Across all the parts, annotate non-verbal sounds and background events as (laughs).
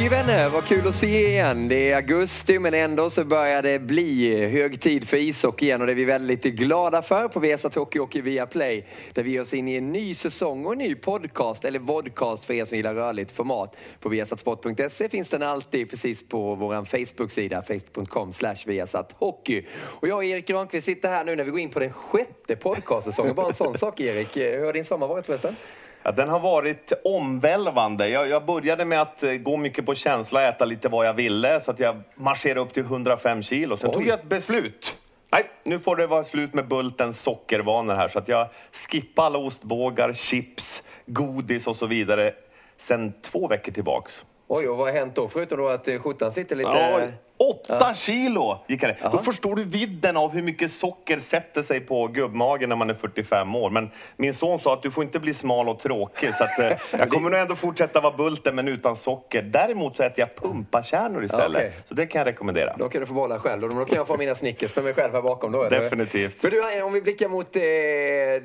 Hockeyvänner, vad kul att se igen. Det är augusti men ändå så börjar det bli hög tid för ishockey igen och det är vi väldigt glada för på Viasat Hockey och via Play. Där vi ger oss in i en ny säsong och en ny podcast, eller vodcast för er som gillar rörligt format. På viasatsport.se finns den alltid precis på vår Facebook-sida, facebook.com slash viasathockey. Och jag och Erik Granqvist sitter här nu när vi går in på den sjätte podcastsäsongen. Bara en sån sak Erik. Eh, hur har din sommar varit förresten? Ja, den har varit omvälvande. Jag, jag började med att eh, gå mycket på känsla, äta lite vad jag ville, så att jag marscherade upp till 105 kilo. Sen Oj. tog jag ett beslut. Nej, nu får det vara slut med Bultens sockervanor här, så att jag skippade alla ostbågar, chips, godis och så vidare sen två veckor tillbaks. Oj, och vad har hänt då? Förutom då att eh, skjortan sitter lite... Ja, åtta kilo gick det. Då förstår du vidden av hur mycket socker sätter sig på gubbmagen när man är 45 år. Men min son sa att du får inte bli smal och tråkig. Så att, eh, (laughs) jag kommer nog ändå fortsätta vara bulten, men utan socker. Däremot så äter jag pumpakärnor istället. Okej. Så det kan jag rekommendera. Då kan du få behålla själv. Och Då kan jag få mina Snickers för mig själv här bakom. Då? Definitivt. Men du, om vi blickar mot eh,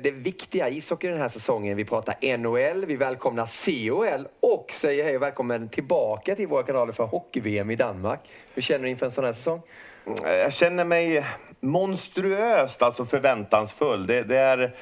det viktiga ishockey den här säsongen. Vi pratar NHL, vi välkomnar COL och säger hej och välkommen tillbaka till våra kanaler för hockey-VM i Danmark. Hur känner du inför en sån här säsong? Jag känner mig monstruöst alltså förväntansfull. Det, det är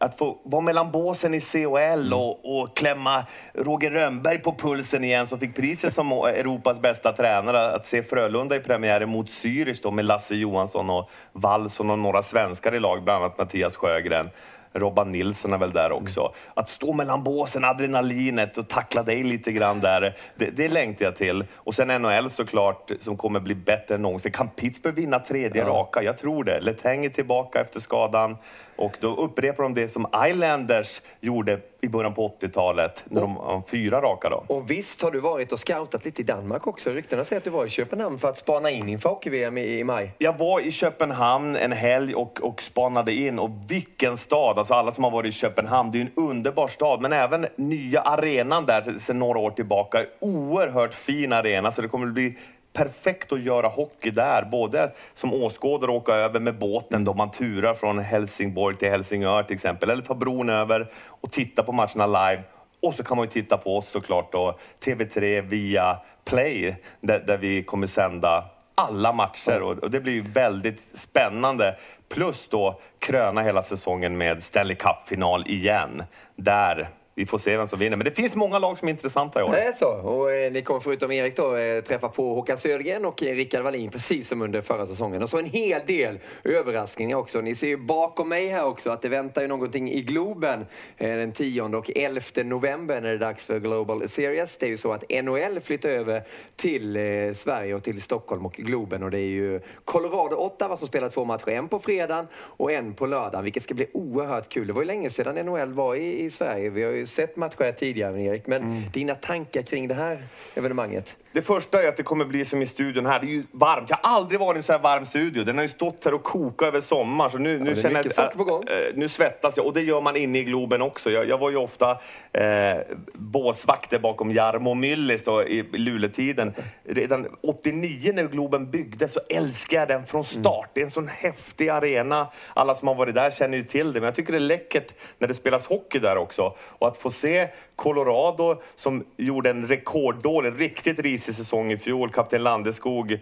att få vara mellan båsen i COL och, och klämma Roger Rönnberg på pulsen igen som fick priset som (laughs) Europas bästa tränare. Att se Frölunda i premiären mot Zürich då med Lasse Johansson och Wallson och några svenskar i lag, bland annat Mattias Sjögren. Robban Nilsson är väl där också. Att stå mellan båsen, adrenalinet och tackla dig lite grann där, det, det längtar jag till. Och sen NHL såklart, som kommer bli bättre än någonsin. Kan Pittsburgh vinna tredje raka? Jag tror det. Letang är tillbaka efter skadan. Och då upprepar de det som Islanders gjorde i början på 80-talet, när de har fyra raka då. Och visst har du varit och scoutat lite i Danmark också. Ryktena säger att du var i Köpenhamn för att spana in inför hockey-VM i, i maj. Jag var i Köpenhamn en helg och, och spanade in och vilken stad! Alltså alla som har varit i Köpenhamn, det är en underbar stad. Men även nya arenan där sedan några år tillbaka, oerhört fin arena. Så det kommer att bli perfekt att göra hockey där. Både som åskådare åka över med båten då man turar från Helsingborg till Helsingör till exempel. Eller ta bron över och titta på matcherna live. Och så kan man ju titta på oss såklart då, TV3 via Play, där, där vi kommer sända alla matcher och, det blir ju väldigt spännande. Plus då kröna hela säsongen med Stanley Cup-final igen. Där vi får se vem som vinner. Men det finns många lag som är intressanta i år. Det är så. Och eh, ni kommer förutom Erik då eh, träffa på Håkan Södergren och eh, Rickard Wallin precis som under förra säsongen. Och så en hel del överraskningar också. Ni ser ju bakom mig här också att det väntar ju någonting i Globen eh, den 10 och 11 november när det är dags för Global Series. Det är ju så att NHL flyttar över till eh, Sverige och till Stockholm och Globen och det är ju Colorado Ottawa som spelar två matcher. En på fredagen och en på lördagen, vilket ska bli oerhört kul. Det var ju länge sedan NHL var i, i Sverige. Vi har ju sett matcher här tidigare, Erik. Men dina tankar kring det här evenemanget? Det första är att det kommer bli som i studion här. Det är ju varmt. Jag har aldrig varit i en så här varm studio. Den har ju stått här och kokat över sommaren. Så nu, nu är känner jag på gång. eh, nu svettas jag och det gör man inne i Globen också. Jag, jag var ju ofta eh, båsvakter bakom Jarmo Myllys då, i Luleåtiden. Redan 89 när Globen byggdes så älskade jag den från start. Det är en sån häftig arena. Alla som har varit där känner ju till det. Men jag tycker det är läckert när det spelas hockey där också. Och att få se Colorado som gjorde en rekorddålig, riktigt risig säsong i fjol. Kapten Landeskog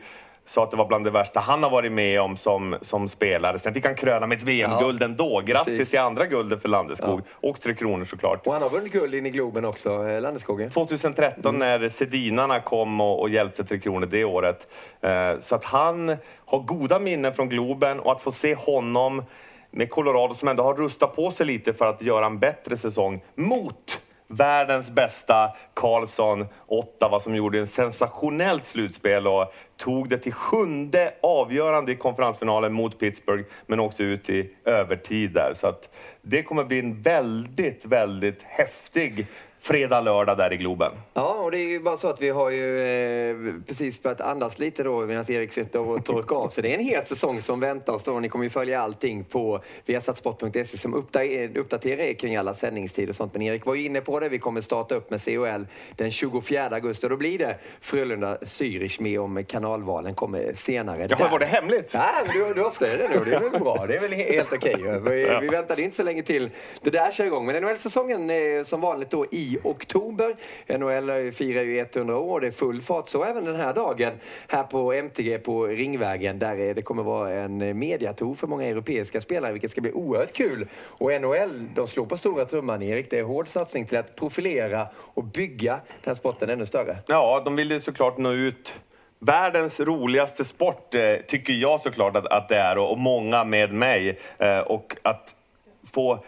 sa att det var bland det värsta han har varit med om som, som spelare. Sen fick han kröna med ett VM-guld ändå. Grattis Precis. till andra guldet för Landeskog. Och Tre Kronor såklart. Och han har vunnit guld in i Globen också, eh, Landeskogen. 2013 när Sedinarna kom och, och hjälpte Tre Kronor det året. Eh, så att han har goda minnen från Globen och att få se honom med Colorado som ändå har rustat på sig lite för att göra en bättre säsong mot världens bästa Karlsson, Ottawa, som gjorde en sensationellt slutspel och tog det till sjunde avgörande i konferensfinalen mot Pittsburgh, men åkte ut i övertid där. Så att det kommer bli en väldigt, väldigt häftig fredag, lördag där i Globen. Ja, och det är ju bara så att vi har ju eh, precis börjat andas lite då medan Erik sitter och torkar av sig. Det är en het säsong som väntar oss då. Ni kommer ju följa allting på viasatsport.se som uppda- uppdaterar er kring alla sändningstider och sånt. Men Erik var ju inne på det. Vi kommer starta upp med COL den 24 augusti. Då blir det Frölunda Zürich med om kanalvalen kommer senare. Där. var det hemligt? Ja, men du, du avslöjar det nu. Det är väl bra. Det är väl he- helt okej. (laughs) Vi, vi väntade inte så länge till det där kör igång. Men NHL-säsongen är som vanligt då i oktober. NHL firar ju 100 år. Det är full fart. Så även den här dagen här på MTG på Ringvägen där det kommer vara en mediator för många europeiska spelare, vilket ska bli oerhört kul. Och NHL, de slår på stora trumman, Erik. Det är hård satsning till att profilera och bygga den här sporten ännu större. Ja, de vill ju såklart nå ut. Världens roligaste sport eh, tycker jag såklart att, att det är och, många med mig. Eh, och att få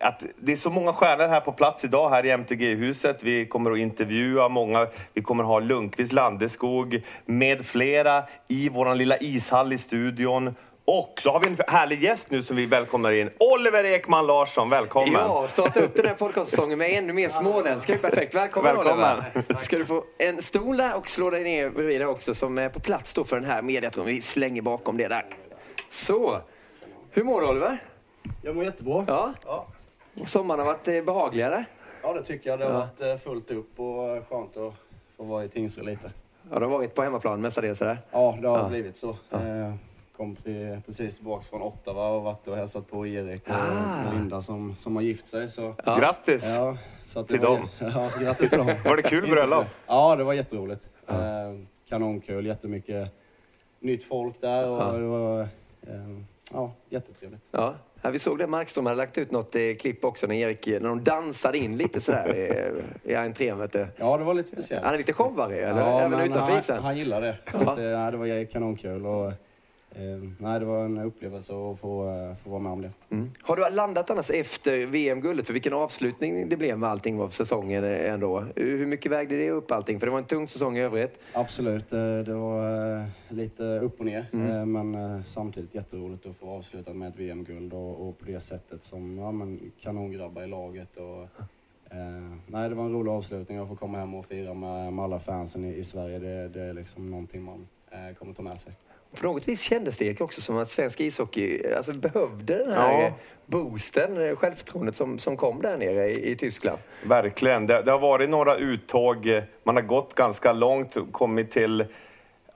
att det är så många stjärnor här på plats idag här i MTG-huset. Vi kommer att intervjua många. Vi kommer att ha Lundqvist Landeskog med flera i vår lilla ishall i studion. Och så har vi en härlig gäst nu som vi välkomnar in. Oliver Ekman Larsson, välkommen! Ja, starta upp den här podcastsäsongen med ännu mer småländska. Det är perfekt. Välkommen, Välkommen. Oliver. Ska du få en stol där och slå dig ner bredvid dig också som är på plats då för den här mediatorn. Vi slänger bakom det där. Så. Hur mår du Oliver? Jag mår jättebra. Ja. Ja, Sommaren har varit eh, behagligare? ja det tycker jag. Det har varit eh, fullt upp och skönt att få vara i Tingsryd lite. Ja, du har varit på hemmaplan mestadels eller? Ja, det har Ja. blivit så. Eh, Kom pre- precis tillbaka från Ottawa och varit och hälsat på Erik och Ah. Linda som, som har gift sig. Så, Grattis! ja, så Till var- dem. (laughs) Ja, grattis till dem. (laughs) Var det kul bröllop? Ja, det var jätteroligt. Eh, kanonkul, jättemycket nytt folk där och Ja. det var eh, ja, jättetrevligt. Ja. Ja, vi såg det Markström hade lagt ut något eh, klipp också när Erik, när de dansade in lite sådär i, i entrén. Vet du. Ja, det var lite speciellt. Han är lite showare, eller? Ja, Även utanför han, isen? han gillar det. Så Ja. att, eh, nej, det var kanonkul. Och, eh, nej, det var en upplevelse att få, eh, få vara med om det. Mm. Har du landat annars efter VM-guldet? För vilken avslutning det blev med allting av säsongen eh, ändå. Hur mycket vägde det upp allting? För det var en tung säsong i övrigt. Absolut, eh, det var eh, lite upp och ner. Mm. eh, Men eh, samtidigt jätteroligt att få avsluta med ett VM-guld och, och på det sättet som ja, men kanongrabbar i laget. Och, eh, nej, det var en rolig avslutning. att få komma hem och fira med, med alla fansen i, i Sverige. Det, det är liksom någonting man eh, kommer ta med sig. På något vis kändes det också som att svensk ishockey alltså, behövde den här Ja. eh, boosten, eh, självförtroendet som, som kom där nere i, i Tyskland. Verkligen. Det, det har varit några uttåg. Man har gått ganska långt, kommit till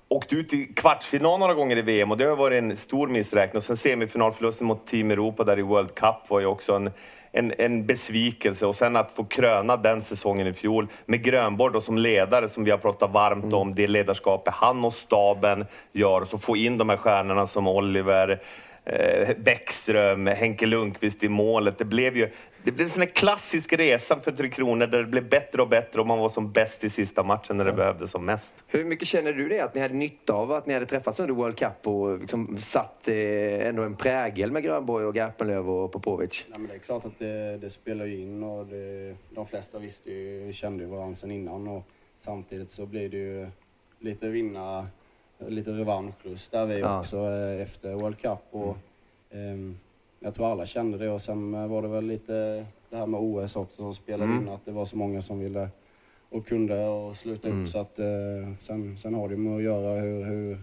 åkt ut i kvartsfinal några gånger i VM och det har varit en stor missräkning. Och sen semifinalförlusten mot Team Europa där i World Cup var ju också en, en, en besvikelse. Och sen att få kröna den säsongen i fjol med Grönborg då som ledare, som vi har pratat varmt om, det ledarskapet han och staben gör. Och så få in de här stjärnorna som Oliver, eh, Bäckström, Henke Lundqvist i målet. Det blev ju det blev en sån här klassisk resa för Tre Kronor där det blev bättre och bättre och man var som bäst i sista matchen när det behövdes som mest. Hur mycket känner du det att ni hade nytta av att ni hade träffats under World Cup och liksom satt eh, ändå en prägel med Grönborg och Garpenlöv och Popovic? Nej, men det är klart att det, det spelar ju in och det, de flesta visste ju, kände ju varandra sedan innan och samtidigt så blir det ju lite vinna, lite revanschlust där vi Ja. också eh, efter World Cup och ehm, jag tror alla kände det och sen eh, var det väl lite det här med OS också som spelade in att det var så många som ville och kunde och sluta upp. Så att, eh, sen, sen har det med att göra hur, hur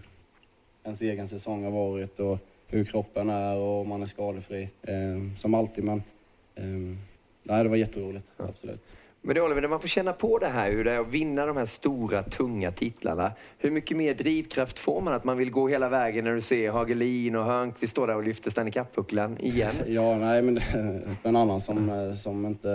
ens egen säsong har varit och hur kroppen är och om man är skadefri. Eh, som alltid, men eh, nej, det var jätteroligt. Absolut. Men det Oliver, när man får känna på det här, hur det är att vinna de här stora, tunga titlarna. Hur mycket mer drivkraft får man att man vill gå hela vägen när du ser Hagelin och Hörnqvist stå där och lyfter Stanley Cup-bucklan igen? Ja, nej, men för (laughs) en annan som, som inte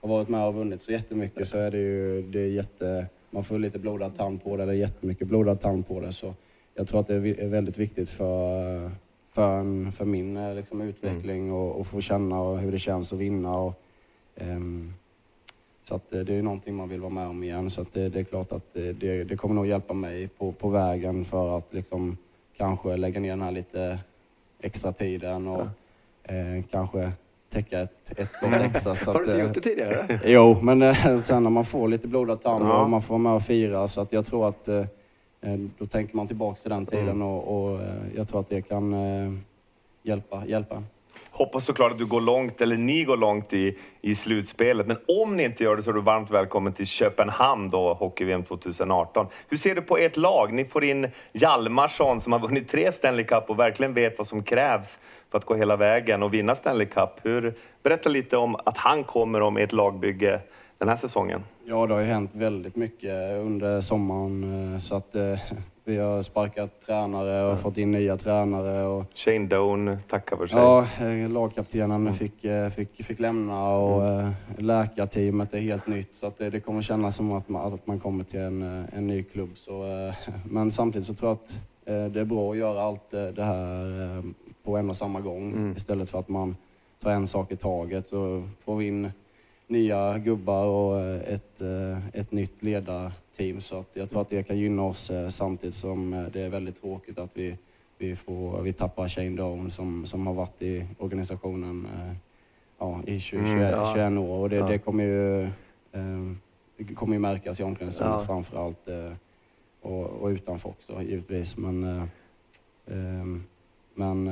har varit med och vunnit så jättemycket så är det ju det är jätte... Man får lite blodad tand på det, det är jättemycket blodad tand på det. Så jag tror att det är väldigt viktigt för, för, en, för min eh, liksom, utveckling och, och få känna hur det känns att vinna. Och, um, så att eh, det är någonting man vill vara med om igen. Så att det, det är klart att det, det, det, kommer nog hjälpa mig på, på vägen för att liksom kanske lägga ner den här lite extra tiden och ja. eh, kanske täcka ett, ett skott extra. Så Har du inte gjort det tidigare? jo, men eh, sen när man får lite blodad tand ja. och man får vara med och fira så att jag tror att eh, eh då tänker man tillbaks till den tiden mm. och, och eh, jag tror att det kan hjälpa, hjälpa. Hoppas såklart att du går långt, eller ni går långt i, i slutspelet. Men om ni inte gör det så är du varmt välkommen till Köpenhamn då, Hockey-VM 2018. Hur ser du på ert lag? Ni får in Hjalmarsson som har vunnit tre Stanley Cup och verkligen vet vad som krävs för att gå hela vägen och vinna Stanley Cup. Hur, berätta lite om att han kommer om ert lagbygge den här säsongen. Ja, det har ju hänt väldigt mycket under sommaren. Eh, så att eh, vi har sparkat tränare och mm. fått in nya tränare. Och, Shane Doan tackar för sig. Ja, eh, lagkaptenen mm. fick, eh, fick, fick lämna och mm. Eh, läkarteamet är helt nytt. Så att det, det kommer kännas som att man, att man kommer till en, en ny klubb. Så, men samtidigt så tror jag att det är bra att göra allt det här på en och samma gång mm. istället för att man tar en sak i taget. Så får vi in nya gubbar och ett, ett nytt ledarteam. Så att jag tror att det kan gynna oss samtidigt som det är väldigt tråkigt att vi, vi, får, vi tappar Shane Doan som, som har varit i organisationen ja, i 20, mm, 21, ja. 21 år. Och det, ja. det kommer ju det kommer ju märkas i omklädningsrummet ja. framför allt och, och utanför också givetvis. Men, men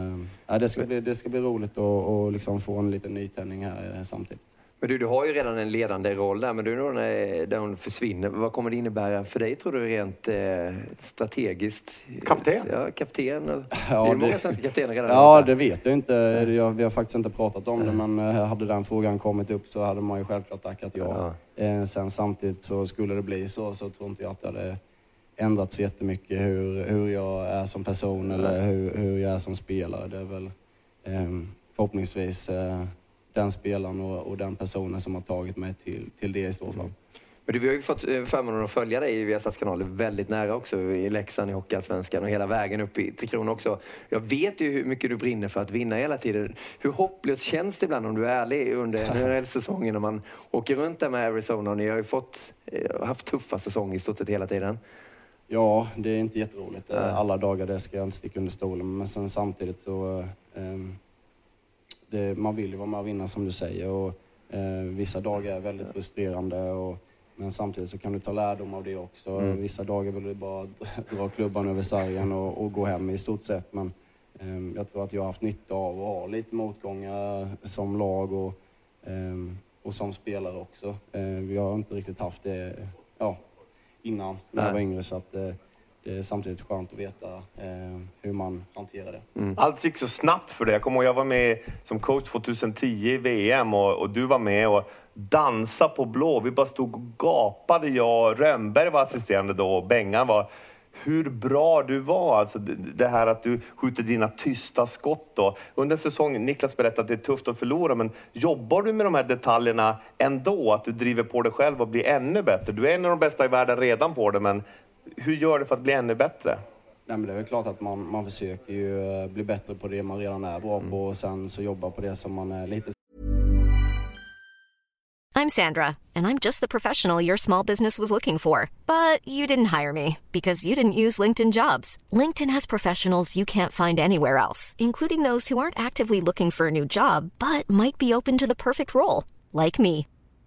äh, det, ska bli, det ska bli roligt att liksom få en liten nytändning här samtidigt. Men du, du har ju redan en ledande roll där, men du när, där hon försvinner, vad kommer det innebära för dig tror du rent eh, strategiskt? Kapten? Ja, kapten. Ja, det är många svenska kaptener redan. Ja, det vet jag inte. Jag, vi har faktiskt inte pratat om det, men eh, hade den frågan kommit upp så hade man ju självklart tackat ja. ja. Eh, sen samtidigt så skulle det bli så, så tror inte jag att det hade ändrat så jättemycket hur, hur jag är som person eller hur, hur jag är som spelare. Det är väl eh, förhoppningsvis eh, den spelaren och, och, den personen som har tagit mig till, till det i så fall. Men du, vi har ju fått eh, förmånen att följa dig via Stadskanaler väldigt nära också i Leksand i Hockeyallsvenskan och hela vägen upp i Tre Kronor också. Jag vet ju hur mycket du brinner för att vinna hela tiden. Hur hopplöst känns det ibland om du är ärlig under (laughs) NHL-säsongen när man åker runt där med Arizona? Ni har ju fått, eh, haft tuffa säsonger i stort sett hela tiden. Ja, det är inte jätteroligt alla dagar, det ska jag inte sticka under stolen. Men sen samtidigt så um, det, man vill ju vara med och vinna som du säger. Och, eh, vissa dagar är väldigt frustrerande. Och, men samtidigt så kan du ta lärdom av det också. Mm. Vissa dagar vill du bara (laughs) dra klubban över sargen och, och, gå hem i stort sett. Men eh, jag tror att jag har haft nytta av att ha lite motgångar som lag och, eh, och som spelare också. Eh, vi har inte riktigt haft det ja, innan när jag var yngre. Så att, eh, det är samtidigt skönt att veta eh, hur man hanterar det. Mm. Allt gick så snabbt för dig. Jag kommer ihåg jag var med som coach 2010 i VM och, och du var med och dansade på blå. Vi bara stod och gapade. Jag Rönnberg var assisterande då och Bengan var hur bra du var. Alltså det här att du skjuter dina tysta skott. Då. Under säsongen, Niklas berättade att det är tufft att förlora, men jobbar du med de här detaljerna ändå? Att du driver på dig själv och blir ännu bättre? Du är en av de bästa i världen redan på det, men hur gör du för att bli ännu bättre? Nej, men det är väl klart att man, man försöker ju eh, bli bättre på det man redan är bra på och sen så jobba på det som man är lite... I'm Sandra and I'm just the professional your small business was looking for. But you didn't hire me because you didn't use LinkedIn jobs. LinkedIn has professionals you can't find anywhere else, including those who aren't actively looking for a new job but might be open to the perfect role, like me.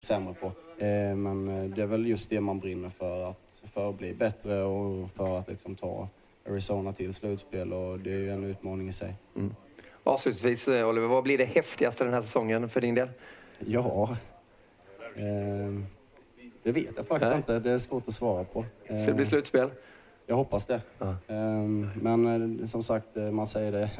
Sämre på. Eh, Men eh, det är väl just det man brinner för, att, för att bli bättre och för att liksom ta Arizona till slutspel och det är ju en utmaning i sig. Avslutningsvis, eh, Oliver, vad blir det häftigaste den här säsongen för din del? Ja, eh, det vet jag faktiskt Nej. inte. Det är svårt att svara på. Ska det bli Eh, slutspel? Jag hoppas det. Ehm, Men eh, som sagt, eh, man säger det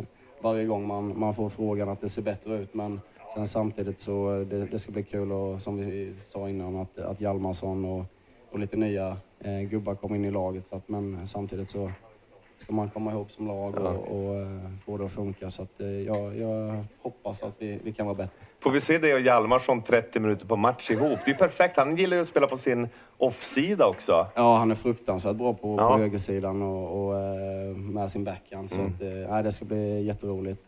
varje gång man, man får frågan att det ser bättre ut. Men sen samtidigt så eh, det, det ska bli kul och som vi sa innan att, att Hjalmarsson och, och lite nya eh, gubbar kommer in i laget. Så att, men samtidigt så ska man komma ihop som lag och, Ja. och eh, få det att funka. Så att, eh, jag, jag hoppas att vi, vi kan vara bättre. Får vi se det och Hjalmarsson 30 minuter på match ihop? Det är perfekt. Han gillar ju att spela på sin offsida också. Ja, han är fruktansvärt bra på, Ja. på högersidan och, och eh, med sin backhand. Så att, eh, nej, det ska bli jätteroligt.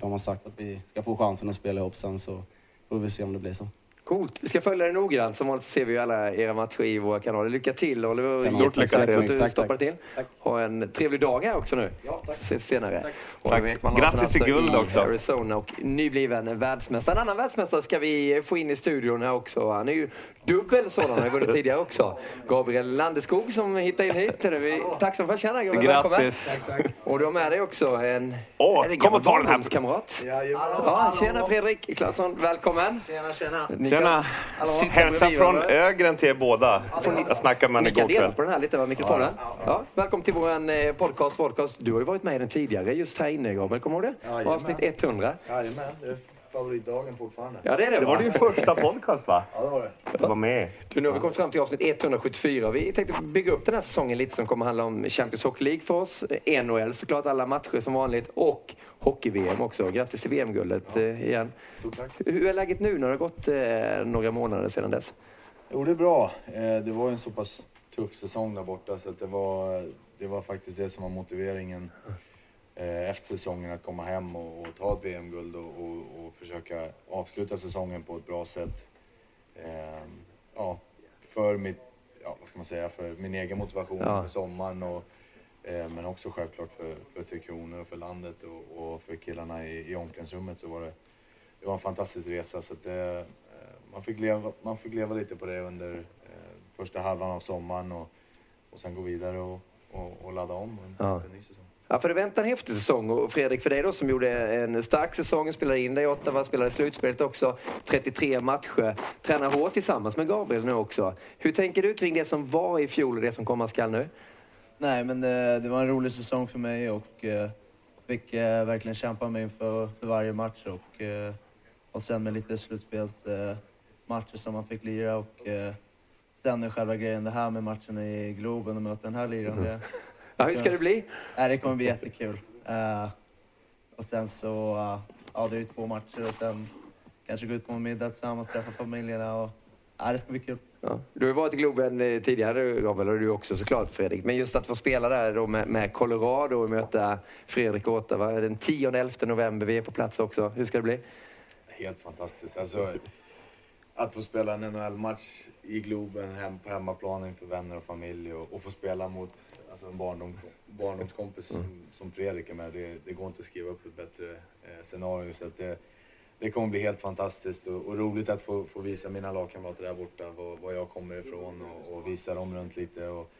De har sagt att vi ska få chansen att spela ihop sen så får vi se om det blir så. Coolt. Vi ska följa det noggrant. Som vanligt ser vi alla era matcher i våra kanaler. Lycka till Oliver. Stort Tack lycka till att du Tack, stoppade till. tack. Ha en trevlig dag här också nu. Ja, tack. Ses senare. Tack. Oliver Ekman Grattis till alltså guld i också. Arizona och nybliven världsmästare. En annan världsmästare ska vi få in i studion här också. Han är ju dubbel sådan, han har vunnit tidigare också. Gabriel Landeskog som hittade in hit. Det är vi tacksamma för. Tjena Gabriel, välkommen. Grattis! Och du har med dig också en, Åh, kom och ta den här. barndomskamrat. Ja, tjena Fredrik Claesson, välkommen. Tjena, tjena. Tjena! Hälsa från. Ögren till er båda. Jag snackade med henne kan igår kväll. på den här lite, va, mikrofonen. Ja, välkommen till vår eh, podcast, podcast. Du har ju varit med i den tidigare, just här inne Gabriel. Kommer du ihåg det? Jajamän. Avsnitt 100. Jajamän, det är favoritdagen fortfarande. Ja, det är det, Det var va? din första podcast va? Ja, det var det. Du var med. Du, nu har vi kommit fram till avsnitt 174. Vi tänkte bygga upp den här säsongen lite som kommer handla om Champions Hockey League för oss. eh, NHL såklart, alla matcher som vanligt. Och hockey-VM också. Grattis till VM-guldet eh, igen. Stort tack. Hur är läget nu när det har gått eh, några månader sedan dess? Jo, det är bra. Eh, Det var en så pass tuff säsong där borta så det var, det var faktiskt det som var motiveringen efter säsongen att komma hem och, och ta ett VM-guld och, och, och försöka avsluta säsongen på ett bra sätt. Ja, för mitt, ja, vad ska man säga, för min egen motivation Ja. för sommaren och men också självklart för, för Tre Kronor och för landet och, och för killarna i, i omklädningsrummet så var det, det var en fantastisk resa. Så det, eh, man, fick leva, man fick leva lite på det under eh, första halvan av sommaren och, och sen gå vidare och, och, och ladda om en, Ja. en ny säsong. Ja, för det väntar en häftig säsong. Och Fredrik, för dig då som gjorde en stark säsong, spelade in dig i Ottawa, spelade slutspelet också, 33 matcher, tränar hårt tillsammans med Gabriel nu också. Hur tänker du kring det som var i fjol och det som komma skall nu? Nej, men det, det var en rolig säsong för mig och eh, fick eh, verkligen kämpa mig inför för varje match och, eh, och sen med lite slutspelsmatcher eh, som man fick lira och eh, sen är själva grejen det här med matchen i Globen och möta den här liraren. Det, Ja, hur ska det bli? nej, det kommer bli jättekul. Eh, och sen så, eh, ja det är ju två matcher och sen kanske gå ut på en middag tillsammans, träffa familjerna och ja, det ska bli kul. Ja. Du har ju varit i Globen eh, tidigare, Gabriel, och du också såklart, Fredrik. Men just att få spela där då med, med Colorado och möta Fredrik och Ottawa den 10-11 november. Vi är på plats också. Hur ska det bli? Helt fantastiskt. Alltså, att få spela en NHL-match i Globen, hem på hemmaplan inför vänner och familj och, och få spela mot alltså, en barndom, barndomskompis som, som Fredrik är med. Det, det går inte att skriva upp ett bättre eh, scenario. Så att det, det kommer bli helt fantastiskt och, och roligt att få, få visa mina lagkamrater där borta var, var jag kommer ifrån och, och visa dem runt lite. Och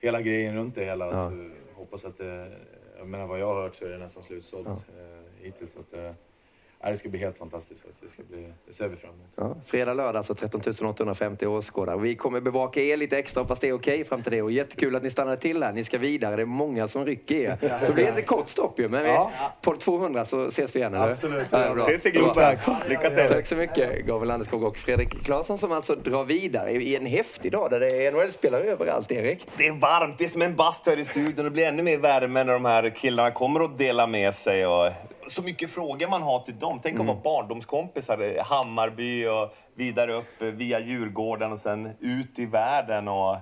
hela grejen runt det hela. Ja. Att, eh, hoppas att det, jag menar vad jag har hört så är det nästan slutsålt eh, hittills. Att, eh, Ja, det ska bli helt fantastiskt. Det, ska bli, det ser vi fram emot. Ja, fredag, lördag, alltså 13 850 åskådare. Vi kommer bevaka er lite extra, hoppas det är okej fram till det. Och jättekul att ni stannade till här. Ni ska vidare, det är många som rycker er. Så det blir ett kort stopp ju, men vi, på 200 så ses vi igen, eller? Absolut. Ja, det är bra. Ses i. Globen. Lycka till! Tack så mycket, Gabriel Landeskog och Fredrik Claesson som alltså drar vidare i en häftig dag där det är NHL-spelare överallt, Erik. Det är varmt, det är som en bastu här i studion. Det blir ännu mer värme när de här killarna kommer att dela med sig. Och så mycket frågor man har till dem. Tänk Mm. att vara barndomskompisar Hammarby och vidare upp via Djurgården och sen ut i världen. Och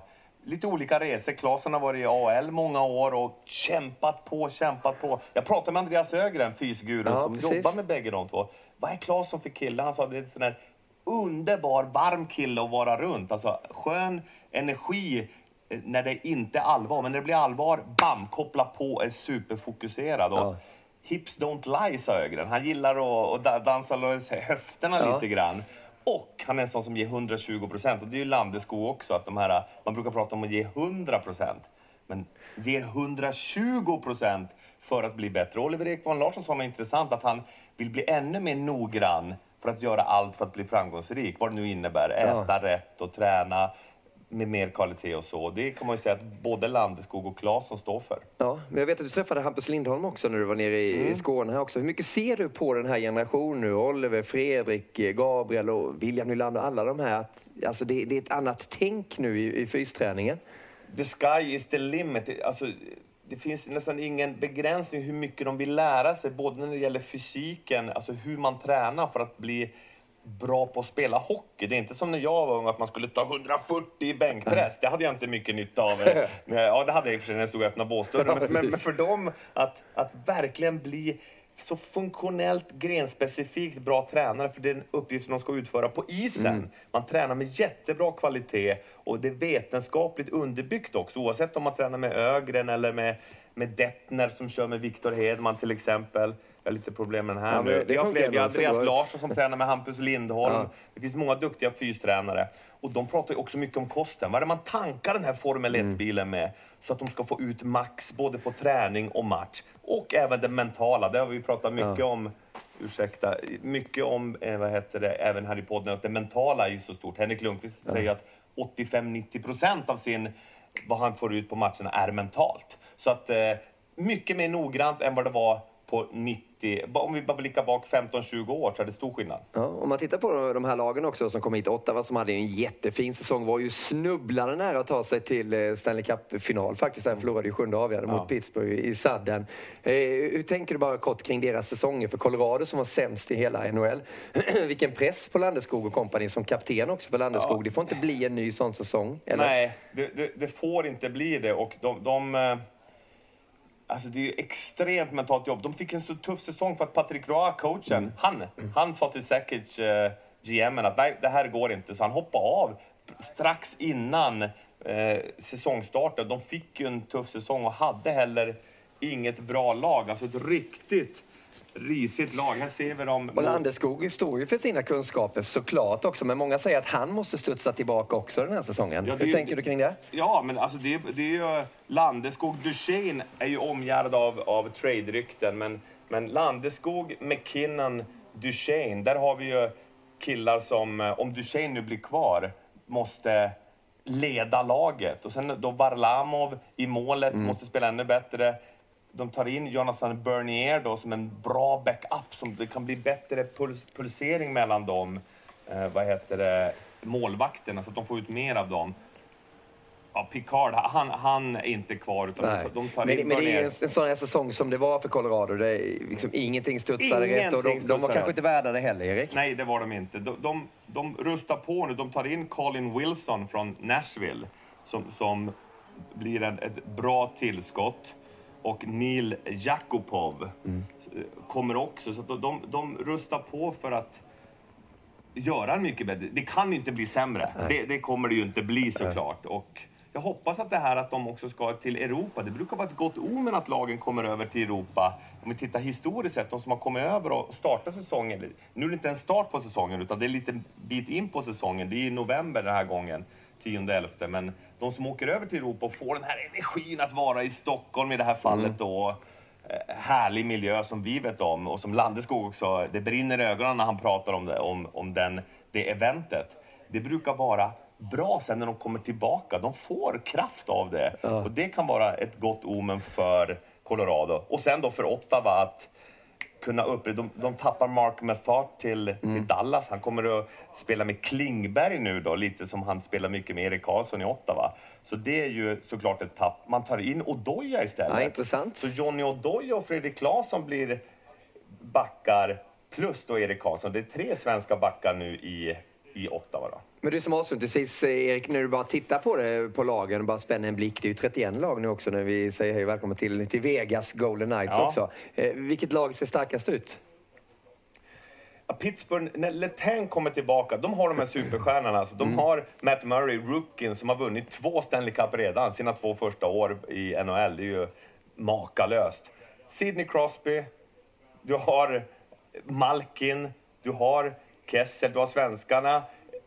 lite olika resor. Claesson har varit i AL många år och kämpat på, kämpat på. Jag pratade med Andreas Ögren, fysgurun, Ja, som precis. jobbar med bägge de två. Vad är Claesson för kille? Han sa det är en sån där underbar, varm kille att vara runt. Alltså skön energi eh, när det inte är allvar. Men när det blir allvar, bam, koppla på, är superfokuserad. Ja. Hips don't lie, sa Ögren. Han gillar att, att da- dansa längs höfterna Ja. lite grann. Och han är en sån som ger 120 procent. Och det är ju Landeskog också. Att de här, man brukar prata om att ge 100 procent. Men ger 120 procent för att bli bättre. Oliver Ekman Larsson sa något intressant. Att han vill bli ännu mer noggrann för att göra allt för att bli framgångsrik. Vad det nu innebär. Äta rätt och träna med mer kvalitet och så. Det kan man ju säga att både Landeskog och Claesson står för. Ja, men jag vet att du träffade Hampus Lindholm också när du var nere i, Mm. Skåne här också. Hur mycket ser du på den här generationen nu? Oliver, Fredrik, Gabriel och William Nylander, alla de här. Att, alltså det, det är ett annat tänk nu i, i fysträningen. The sky is the limit. Alltså, det finns nästan ingen begränsning hur mycket de vill lära sig, både när det gäller fysiken, alltså hur man tränar för att bli bra på att spela hockey. Det är inte som när jag var ung, att man skulle ta 140 i bänkpress. Det hade jag inte mycket nytta av. (laughs) Ja, det hade jag i och för sig när jag stod och öppnade båsdörren. Men, men, men för dem, att, att verkligen bli så funktionellt grenspecifikt bra tränare för den uppgiften de ska utföra på isen. Man tränar med jättebra kvalitet och det är vetenskapligt underbyggt också. Oavsett om man tränar med Ögren eller med, med Dettner som kör med Viktor Hedman till exempel. Jag har lite problem med den här Ja, nu. det Vi har fler. Vi har Andreas. Larsson som tränar med Hampus Lindholm. Ja. Det finns många duktiga fystränare. Och de pratar ju också mycket om kosten. Vad är det man tankar den här Formel Mm. 1-bilen med? Så att de ska få ut max både på träning och match. Och även det mentala. Det har vi pratat mycket Ja. om. Ursäkta. Mycket om, eh, vad heter det, även här i podden, att det mentala är ju så stort. Henrik Lundqvist säger att 85-90 procent av sin, vad han får ut på matcherna är mentalt. Så att eh, mycket mer noggrant än vad det var på 90, om vi bara blickar bak 15-20 år så är det stor skillnad. Ja, om man tittar på de här lagen också som kom hit, Ottawa som hade en jättefin säsong var ju snubblande nära att ta sig till eh, Stanley Cup-final faktiskt. Där förlorade ju sjunde avgörande Ja. mot Pittsburgh i sadden. Eh, hur tänker du bara kort kring deras säsonger för Colorado som var sämst i hela NHL? (clears throat) Vilken press på Landeskog och kompani som kapten också för Landeskog. Ja. Det får inte bli en ny sån säsong. Eller? Nej, det, det, det får inte bli det. Och de, de, eh, alltså det är ju extremt mentalt jobb. De fick en så tuff säsong för att Patrick Roy, coachen, Mm. han, han sa till Sakic, eh, GMen, att nej, det här går inte. Så han hoppade av strax innan eh, säsongstarten. De fick ju en tuff säsong och hade heller inget bra lag. Alltså ett riktigt risigt lag. Här ser vi dem. Och Landeskog står ju för sina kunskaper såklart också, men många säger att han måste studsa tillbaka också den här säsongen. Ja, Hur ju- tänker du kring det? Ja, men alltså det, det är ju... Landeskog, Duchene är ju omgärdad av, av trade-rykten, men, men Landeskog, McKinnon, Duchene, där har vi ju killar som, eh, om Duchene nu blir kvar, måste leda laget. Och sen då Varlamov i målet måste spela ännu bättre. De tar in Jonathan Bernier då som en bra backup, som det kan bli bättre puls, pulsering mellan dem. Eh, vad heter det? Målvakterna, så att de får ut mer av dem. Ja, Picard, han, han är inte kvar utan Nej. de tar Men, in men det är en, en sån här säsong som det var för Colorado. Det är liksom ingenting studsade rätt och de, Ingenting de var kanske inte värda det heller, Erik. Nej, det var de inte. De, de, de rustar på nu. De tar in Colin Wilson från Nashville som, som blir en, ett bra tillskott. Och Neil Jakubov kommer också. Så de, de, rustar på för att göra en mycket bättre. Det kan ju inte bli sämre. Det, det kommer det ju inte bli såklart. Och jag hoppas att det här att de också ska till Europa. Det brukar vara ett gott omen att lagen kommer över till Europa. Om vi tittar historiskt sett, de som har kommit över och startat säsongen. Nu är det inte en start på säsongen utan det är lite bit in på säsongen. Det är i november den här gången, 10-11. Men de som åker över till Europa och får den här energin att vara i Stockholm i det här fallet då eh, härlig miljö som vi vet om och som Landeskog också, det brinner i ögonen när han pratar om det, om, om den, det eventet. Det brukar vara bra sen när de kommer tillbaka. De får kraft av det. Och det kan vara ett gott omen för Colorado. Och sen då för Ottawa att kunna upprepa. De, de tappar Mark Methart till, till Dallas. Han kommer att spela med Klingberg nu då, lite som han spelar mycket med Erik Karlsson i Ottawa. Så det är ju såklart ett tapp. Man tar in Odoja istället. Ja, intressant. Så Johnny Odoja och Fredrik Claesson blir backar plus då Erik Karlsson. Det är tre svenska backar nu i. Men du som avslutningsvis, Erik, när du bara tittar på det på lagen och bara spänner en blick. Det är ju 31 lag nu också när vi säger hej och välkommen till, till Vegas Golden Knights Ja. också. Eh, vilket lag ser starkast ut? Pittsburgh, när Letang kommer tillbaka, de har de här superstjärnorna. Alltså, de har Matt Murray, rookien, som har vunnit två Stanley Cup redan, sina två första år i NHL. Det är ju makalöst. Sidney Crosby, du har Malkin, du har Kessel, du har svenskarna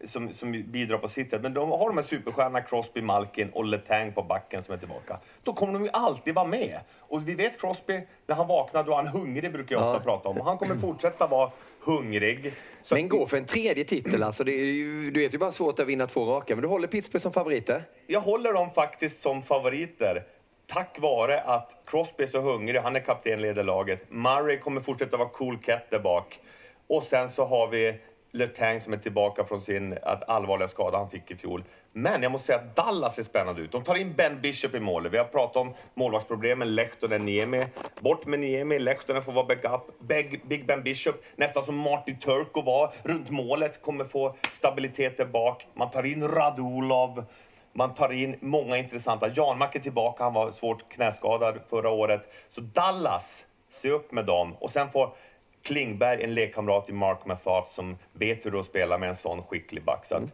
som, som bidrar på sitt sätt. Men de har de här superstjärnorna Crosby, Malkin och Letang på backen som är tillbaka. Då kommer de ju alltid vara med. Och vi vet Crosby, när han vaknar då är han hungrig, brukar jag ofta Ja. prata om. Och han kommer fortsätta vara hungrig. Så Men gå för en tredje titel alltså. Det är ju, du vet ju bara svårt att vinna två raka. Men du håller Pittsburgh som favoriter? jag håller dem faktiskt som favoriter. Tack vare att Crosby är så hungrig, han är kapten, leder laget. Murray kommer fortsätta vara cool cat där bak. Och sen så har vi Letang som är tillbaka från sin allvarliga skada han fick i fjol. Men jag måste säga att Dallas ser spännande ut. De tar in Ben Bishop i målet. Vi har pratat om målvaktsproblemen, Lehtonen, Niemi. Bort med Niemi, Lehtonen får vara backup. Big, Big Ben Bishop, nästan som Martin Turko var, runt målet, kommer få stabilitet där bak. Man tar in Radulov. Man tar in många intressanta. Janmark är tillbaka, han var svårt knäskadad förra året. Så Dallas, se upp med dem. Och sen får Klingberg en lekkamrat i Mark Mathart som vet hur det är att spela med en sån skicklig back. Så att, mm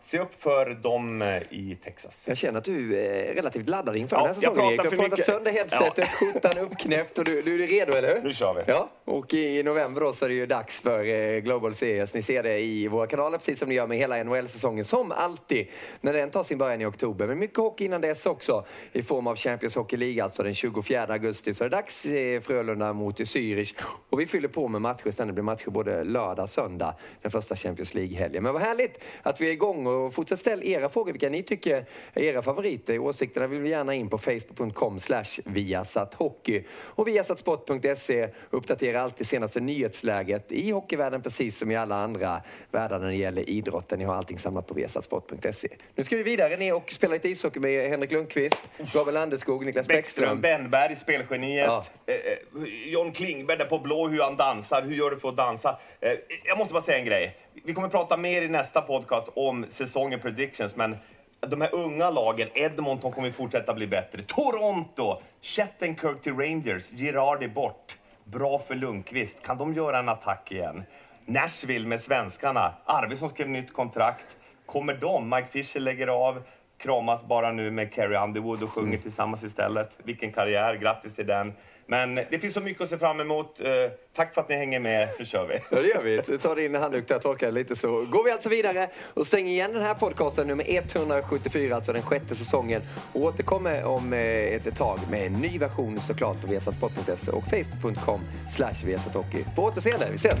se upp för dem eh, i Texas. Jag känner att du är relativt laddad inför Ja, den här jag säsongen. pratar Erik. Du har pratat mycket. sönder headsetet, skjortan uppknäppt och du, du är redo, eller hur? Nu kör vi. Ja, och i november då så är det ju dags för eh, Global Series. Ni ser det i våra kanaler precis som ni gör med hela NHL-säsongen, som alltid, när den tar sin början i oktober. Men mycket hockey innan dess också, i form av Champions Hockey League, alltså den 24 augusti. Så är det dags eh, Frölunda mot Zürich. Och vi fyller på med matcher sen. Det blir matcher både lördag och söndag, den första Champions League-helgen. Men vad härligt att vi är igång och fortsätt ställa era frågor, vilka ni tycker är era favoriter. Åsikterna vill vi gärna in på facebook.com viasathockey. Och viasatsport.se uppdaterar alltid senaste nyhetsläget i hockeyvärlden precis som i alla andra världar när det gäller idrotten. Ni har allting samlat på viasatsport.se. Nu ska vi vidare ner och spela lite ishockey med Henrik Lundqvist, Gabriel Landeskog, Niklas Bäckström, Bäckström. Wennberg, spelgeniet. Ja. Eh, eh, John Klingberg där på blå, hur han dansar. Hur gör du för att dansa? Eh, jag måste bara säga en grej. Vi kommer prata mer i nästa podcast om säsongen predictions, men de här unga lagen, Edmonton kommer fortsätta bli bättre. Toronto, Shattenkirk till Rangers, Girardi bort. Bra för Lundqvist. Kan de göra en attack igen? Nashville med svenskarna. Arvidsson skrev nytt kontrakt. Kommer de? Mike Fisher lägger av. Kramas bara nu med Carrie Underwood och sjunger tillsammans istället. Vilken karriär, grattis till den. Men det finns så mycket att se fram emot. Eh, tack för att ni hänger med. Nu kör vi. Ja, det gör vi. Ta din handduk där, torka lite så går vi alltså vidare och stänger igen den här podcasten nummer 174, alltså den sjätte säsongen. Och återkommer om ett ett tag med en ny version såklart på viasatsport.se och facebook.com slash viasathockey. På återseende, vi ses!